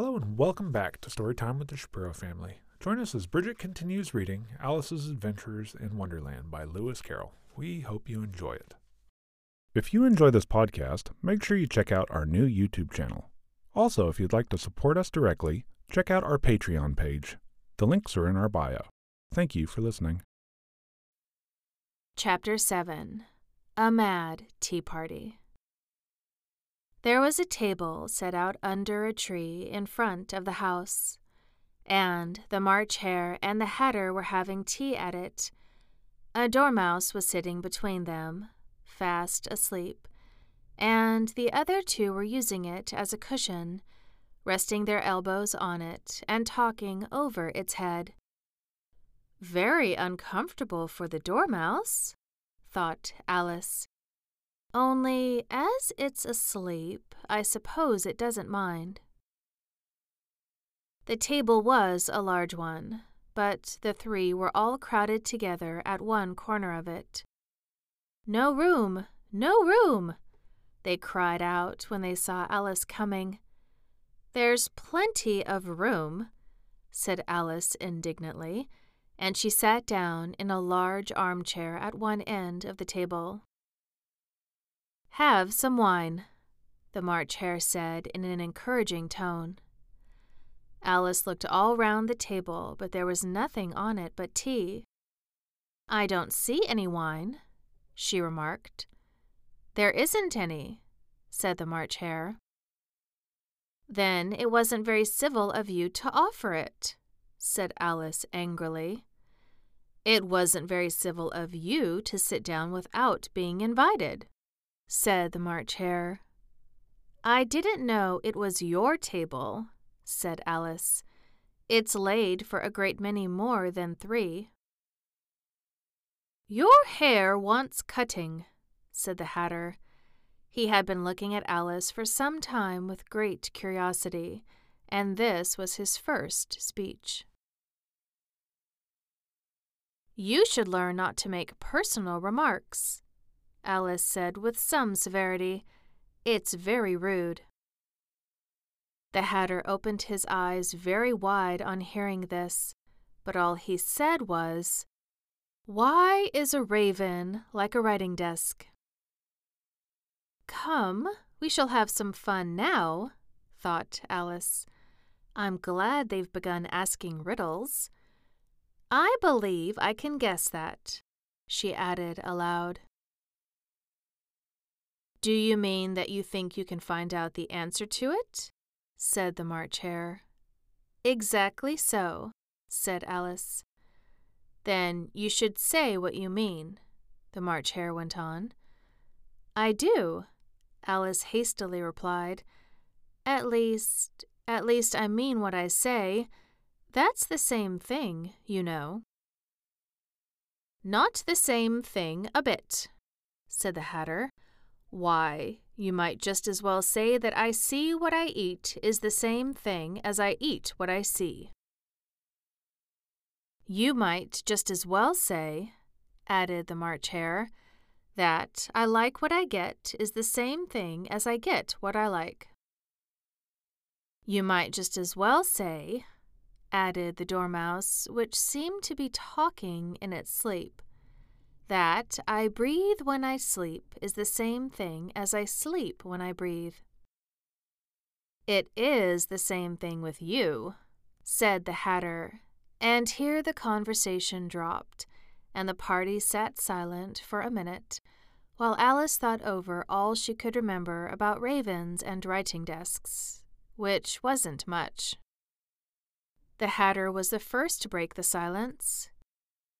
Hello and welcome back to Storytime with the Shapiro family. Join us as Bridget continues reading Alice's Adventures in Wonderland by Lewis Carroll. We hope you enjoy it. If you enjoy this podcast, make sure you check out our new YouTube channel. Also, if you'd like to support us directly, check out our Patreon page. The links are in our bio. Thank you for listening. Chapter 7 A Mad Tea Party There was a table set out under a tree in front of the house, and the March Hare and the Hatter were having tea at it. A dormouse was sitting between them, fast asleep, and the other two were using it as a cushion, resting their elbows on it and talking over its head. Very uncomfortable for the dormouse, thought Alice. Only, as it's asleep, I suppose it doesn't mind. The table was a large one, but the three were all crowded together at one corner of it. No room! No room! They cried out when they saw Alice coming. There's plenty of room, said Alice indignantly, and she sat down in a large armchair at one end of the table. Have some wine, the March Hare said in an encouraging tone. Alice looked all round the table, but there was nothing on it but tea. I don't see any wine, she remarked. There isn't any, said the March Hare. Then it wasn't very civil of you to offer it, said Alice angrily. It wasn't very civil of you to sit down without being invited, said the March Hare. I didn't know it was your table, said Alice. It's laid for a great many more than three. Your hair wants cutting, said the Hatter. He had been looking at Alice for some time with great curiosity, and this was his first speech. You should learn not to make personal remarks, Alice said with some severity. It's very rude. The Hatter opened his eyes very wide on hearing this, but all he said was, Why is a raven like a writing desk? Come, we shall have some fun now, thought Alice. I'm glad they've begun asking riddles. I believe I can guess that, she added aloud. Do you mean that you think you can find out the answer to it? said the March Hare. Exactly so, said Alice. Then you should say what you mean, the March Hare went on. I do, Alice hastily replied. At least, at least I mean what I say. That's the same thing, you know. Not the same thing a bit, said the Hatter. Why, you might just as well say that I see what I eat is the same thing as I eat what I see. You might just as well say, added the March Hare, that I like what I get is the same thing as I get what I like. You might just as well say, added the Dormouse, which seemed to be talking in its sleep. That I breathe when I sleep is the same thing as I sleep when I breathe. It is the same thing with you, said the Hatter, and here the conversation dropped, and the party sat silent for a minute, while Alice thought over all she could remember about ravens and writing desks, which wasn't much. The Hatter was the first to break the silence.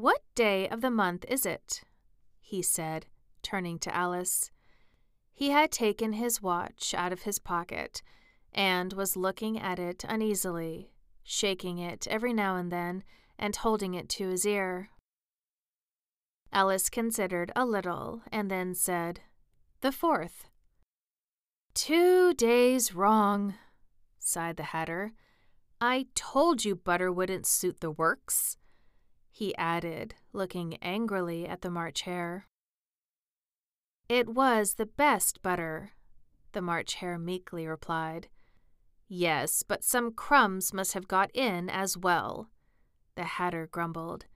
What day of the month is it? he said, turning to Alice. He had taken his watch out of his pocket and was looking at it uneasily, shaking it every now and then and holding it to his ear. Alice considered a little and then said, The fourth. Two days wrong, sighed the Hatter. I told you butter wouldn't suit the works, he added, looking angrily at the March Hare. It was the best butter, the March Hare meekly replied. Yes, but some crumbs must have got in as well, the Hatter grumbled.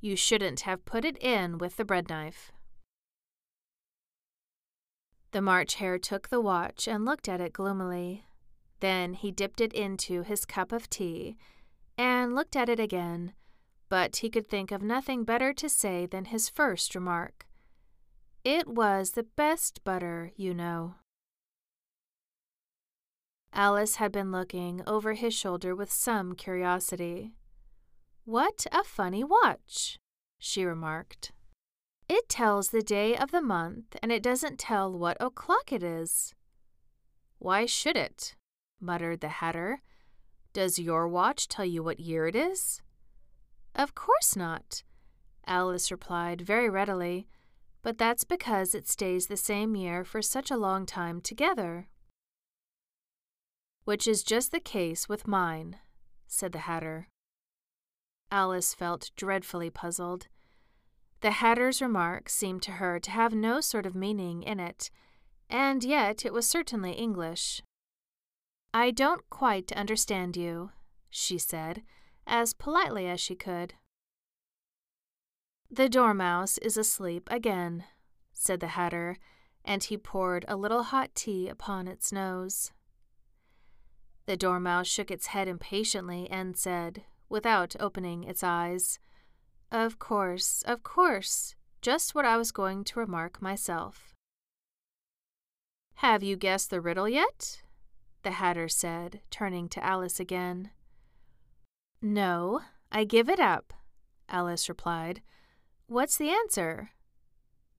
You shouldn't have put it in with the bread knife. The March Hare took the watch and looked at it gloomily. Then he dipped it into his cup of tea and looked at it again, but he could think of nothing better to say than his first remark. It was the best butter, you know. Alice had been looking over his shoulder with some curiosity. What a funny watch, she remarked. It tells the day of the month and it doesn't tell what o'clock it is. Why should it? muttered the Hatter. Does your watch tell you what year it is? Of course not, Alice replied very readily, but that's because it stays the same year for such a long time together which is just the case with mine, said the Hatter. Alice felt dreadfully puzzled. The Hatter's remark seemed to her to have no sort of meaning in it, and yet it was certainly English. I don't quite understand you, she said, as politely as she could. The Dormouse is asleep again, said the Hatter, and he poured a little hot tea upon its nose. The Dormouse shook its head impatiently and said, without opening its eyes, Of course, of course, just what I was going to remark myself. Have you guessed the riddle yet? the Hatter said, turning to Alice again. No, I give it up, Alice replied. What's the answer?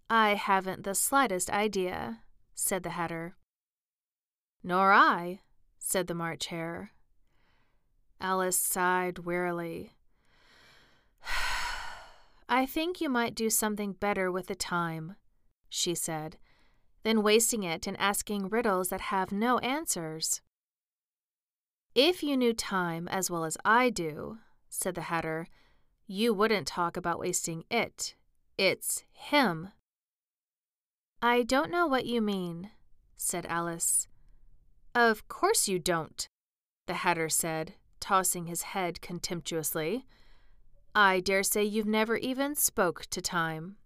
I haven't the slightest idea, said the Hatter. Nor I, said the March Hare. Alice sighed wearily. I think you might do something better with the time, she said, than wasting it in asking riddles that have no answers. If you knew time as well as I do, said the Hatter, you wouldn't talk about wasting it. It's him. I don't know what you mean, said Alice. Of course you don't, the Hatter said, tossing his head contemptuously. I dare say you've never even spoke to time.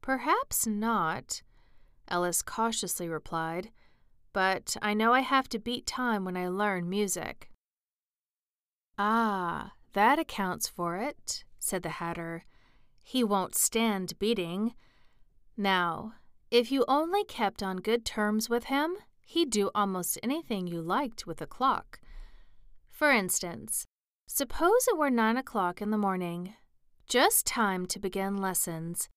Perhaps not, Alice cautiously replied, but I know I have to beat time when I learn music. Ah, that accounts for it, said the Hatter. He won't stand beating. Now, if you only kept on good terms with him, he'd do almost anything you liked with a clock. For instance, suppose it were nine o'clock in the morning, just time to begin lessons.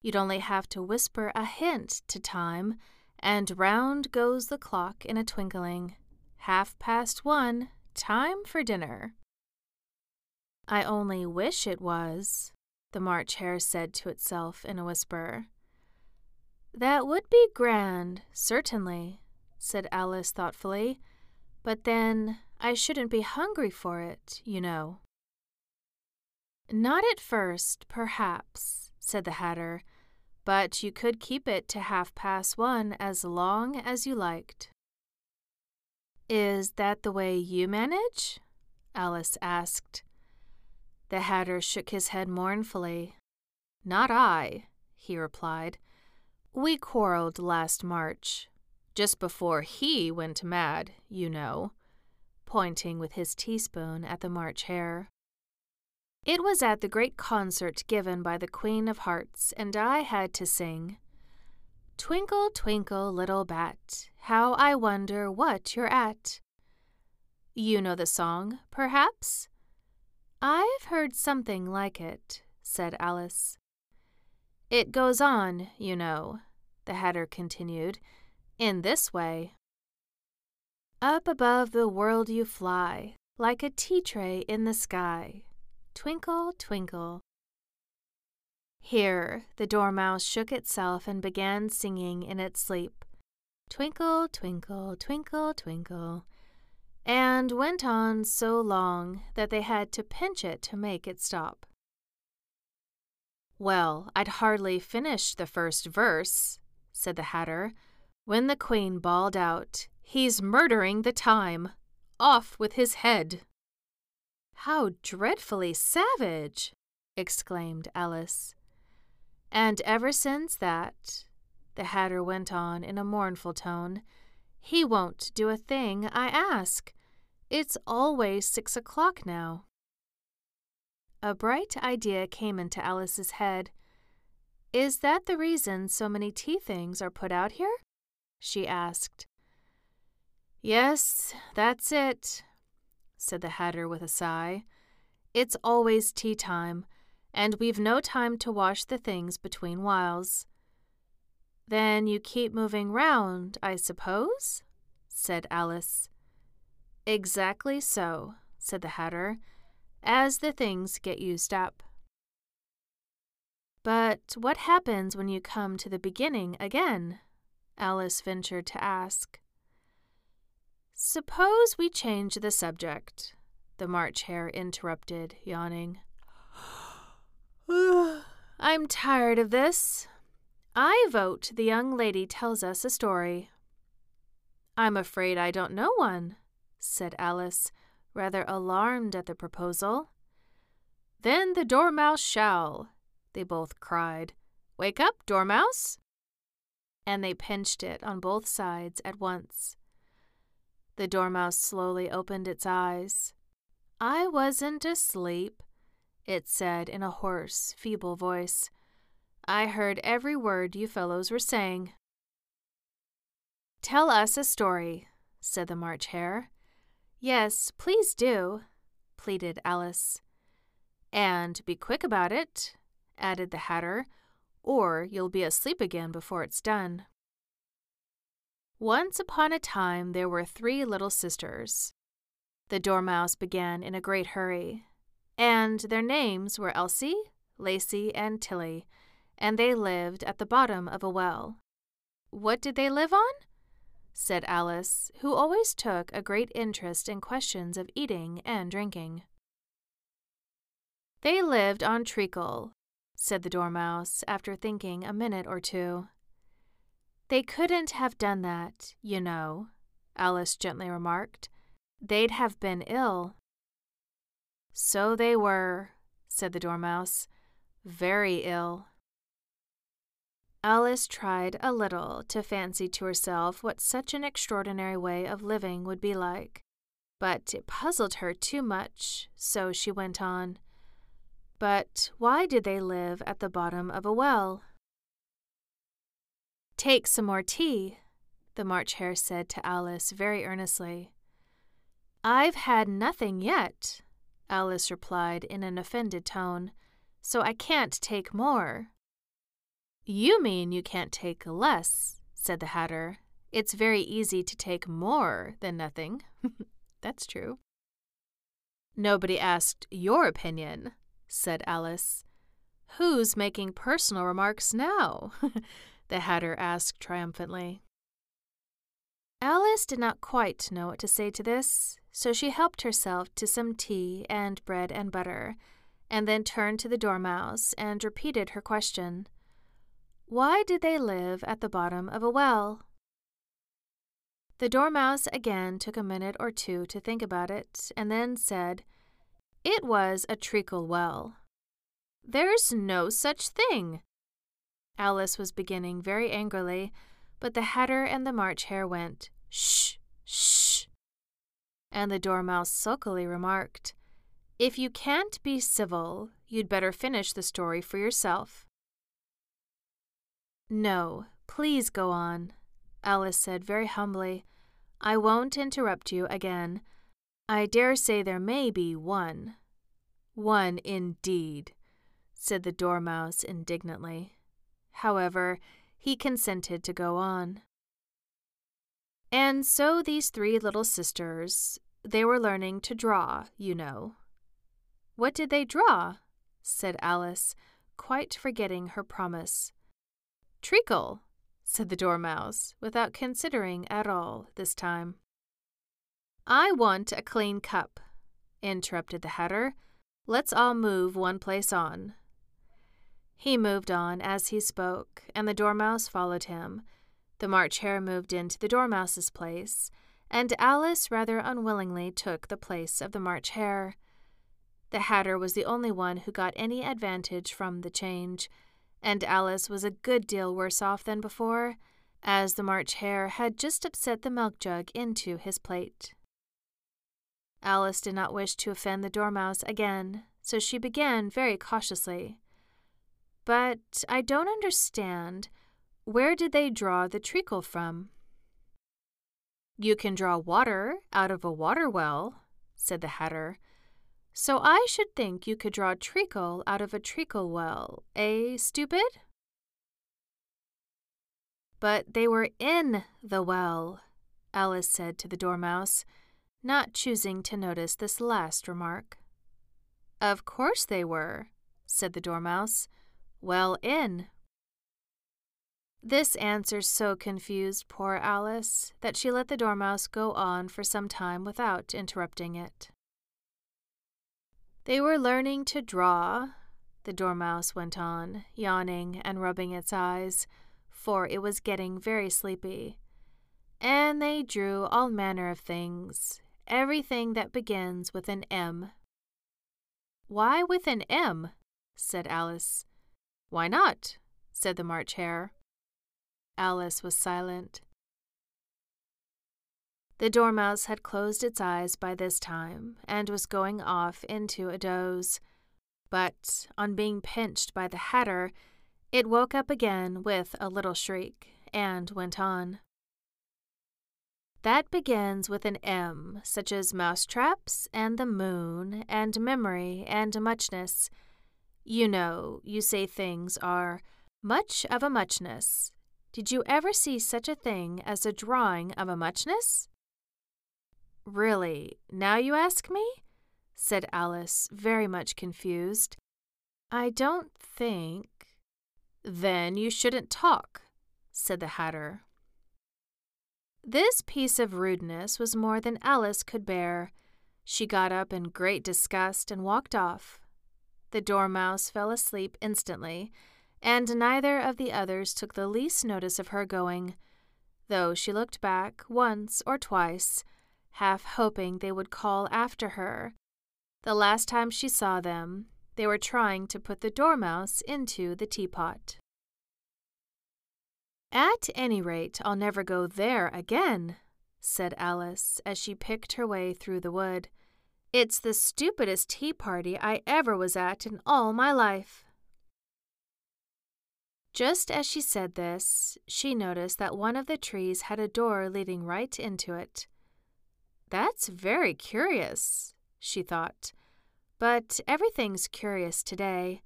You'd only have to whisper a hint to time, and round goes the clock in a twinkling. Half past one, time for dinner. I only wish it was, the March Hare said to itself in a whisper. That would be grand, certainly, said Alice thoughtfully. But then I shouldn't be hungry for it, you know. Not at first, perhaps, said the Hatter, but you could keep it to half past one as long as you liked. Is that the way you manage? Alice asked. The Hatter shook his head mournfully. Not I, he replied. We quarreled last March, just before he went mad, you know, pointing with his teaspoon at the March Hare. It was at the great concert given by the Queen of Hearts, and I had to sing, Twinkle, twinkle, little bat, how I wonder what you're at. You know the song, perhaps? I've heard something like it, said Alice. It goes on, you know, the Hatter continued, in this way Up above the world you fly, like a tea tray in the sky. Twinkle, twinkle. Here the Dormouse shook itself and began singing in its sleep, Twinkle, twinkle, twinkle, twinkle, and went on so long that they had to pinch it to make it stop. Well, I'd hardly finished the first verse, said the Hatter, when the Queen bawled out, He's murdering the time. Off with his head. How dreadfully savage! exclaimed Alice. And ever since that, the Hatter went on in a mournful tone, he won't do a thing I ask. It's always six o'clock now. A bright idea came into Alice's head. Is that the reason so many tea things are put out here? she asked. Yes, that's it, said the Hatter with a sigh. It's always tea time, and we've no time to wash the things between whiles. Then you keep moving round, I suppose? said Alice. Exactly so, said the Hatter, as the things get used up. But what happens when you come to the beginning again? Alice ventured to ask. Suppose we change the subject, the March Hare interrupted, yawning. I'm tired of this. I vote the young lady tells us a story. I'm afraid I don't know one, said Alice, rather alarmed at the proposal. Then the Dormouse shall, they both cried. Wake up, Dormouse! And they pinched it on both sides at once. The Dormouse slowly opened its eyes. I wasn't asleep, it said in a hoarse, feeble voice. I heard every word you fellows were saying. Tell us a story, said the March Hare. Yes, please do, pleaded Alice. And be quick about it, added the Hatter, or you'll be asleep again before it's done. Once upon a time there were three little sisters. The Dormouse began in a great hurry, and their names were Elsie, Lacie, and Tilly, and they lived at the bottom of a well. What did they live on? said Alice, who always took a great interest in questions of eating and drinking. They lived on treacle, said the Dormouse after thinking a minute or two. They couldn't have done that, you know, Alice gently remarked. They'd have been ill. So they were, said the Dormouse. Very ill. Alice tried a little to fancy to herself what such an extraordinary way of living would be like, but it puzzled her too much, so she went on. But why did they live at the bottom of a well? Take some more tea, the March Hare said to Alice very earnestly. I've had nothing yet, Alice replied in an offended tone, so I can't take more. You mean you can't take less, said the Hatter. It's very easy to take more than nothing. That's true. Nobody asked your opinion, said Alice. Who's making personal remarks now? the Hatter asked triumphantly. Alice did not quite know what to say to this, so she helped herself to some tea and bread and butter, and then turned to the Dormouse and repeated her question. Why did they live at the bottom of a well? The Dormouse again took a minute or two to think about it, and then said, It was a treacle well. There's no such thing, Alice was beginning very angrily, but the Hatter and the March Hare went, Shh, shh. And the Dormouse sulkily remarked, If you can't be civil, you'd better finish the story for yourself. No, please go on, Alice said very humbly. I won't interrupt you again. I dare say there may be one. One indeed, said the Dormouse indignantly. However, he consented to go on. And so these three little sisters, they were learning to draw, you know. What did they draw? said Alice, quite forgetting her promise. Treacle, said the Dormouse, without considering at all this time. I want a clean cup, interrupted the Hatter. Let's all move one place on. He moved on as he spoke, and the Dormouse followed him. The March Hare moved into the Dormouse's place, and Alice rather unwillingly took the place of the March Hare. The Hatter was the only one who got any advantage from the change, and Alice was a good deal worse off than before, as the March Hare had just upset the milk jug into his plate. Alice did not wish to offend the Dormouse again, so she began very cautiously. But I don't understand. Where did they draw the treacle from? You can draw water out of a water well, said the Hatter. So I should think you could draw treacle out of a treacle well, eh, stupid? But they were in the well, Alice said to the Dormouse, not choosing to notice this last remark. Of course they were, said the Dormouse. Well in. This answer so confused poor Alice that she let the Dormouse go on for some time without interrupting it. They were learning to draw, the Dormouse went on, yawning and rubbing its eyes, for it was getting very sleepy. And they drew all manner of things, everything that begins with an M. Why with an M? said Alice. Why not? said the March Hare. Alice was silent. The Dormouse had closed its eyes by this time and was going off into a doze. But on being pinched by the Hatter, it woke up again with a little shriek and went on. That begins with an M, such as mousetraps and the moon and memory and muchness. You know, you say things are much of a muchness. Did you ever see such a thing as a drawing of a muchness? Really, now you ask me? said Alice, very much confused. I don't think. Then you shouldn't talk, said the Hatter. This piece of rudeness was more than Alice could bear. She got up in great disgust and walked off. The Dormouse fell asleep instantly, and neither of the others took the least notice of her going, though she looked back once or twice half hoping they would call after her. The last time she saw them, they were trying to put the dormouse into the teapot. At any rate, I'll never go there again, said Alice as she picked her way through the wood. It's the stupidest tea party I ever was at in all my life. Just as she said this, she noticed that one of the trees had a door leading right into it. That's very curious, she thought. But everything's curious today.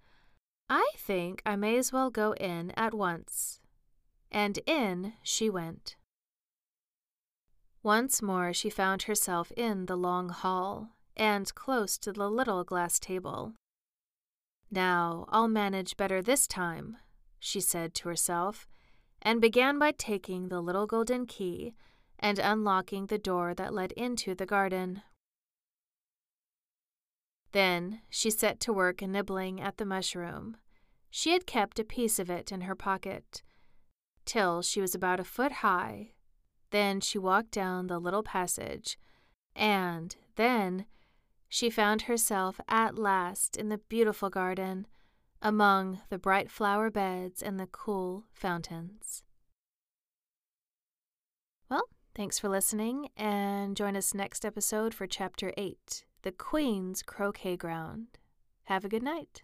I think I may as well go in at once. And in she went. Once more she found herself in the long hall, and close to the little glass table. Now I'll manage better this time, she said to herself, and began by taking the little golden key and unlocking the door that led into the garden. Then she set to work nibbling at the mushroom. She had kept a piece of it in her pocket, till she was about a foot high. Then she walked down the little passage, and then she found herself at last in the beautiful garden, among the bright flower beds and the cool fountains. Well, Thanks for listening, and join us next episode for Chapter 8 The Queen's Croquet Ground. Have a good night.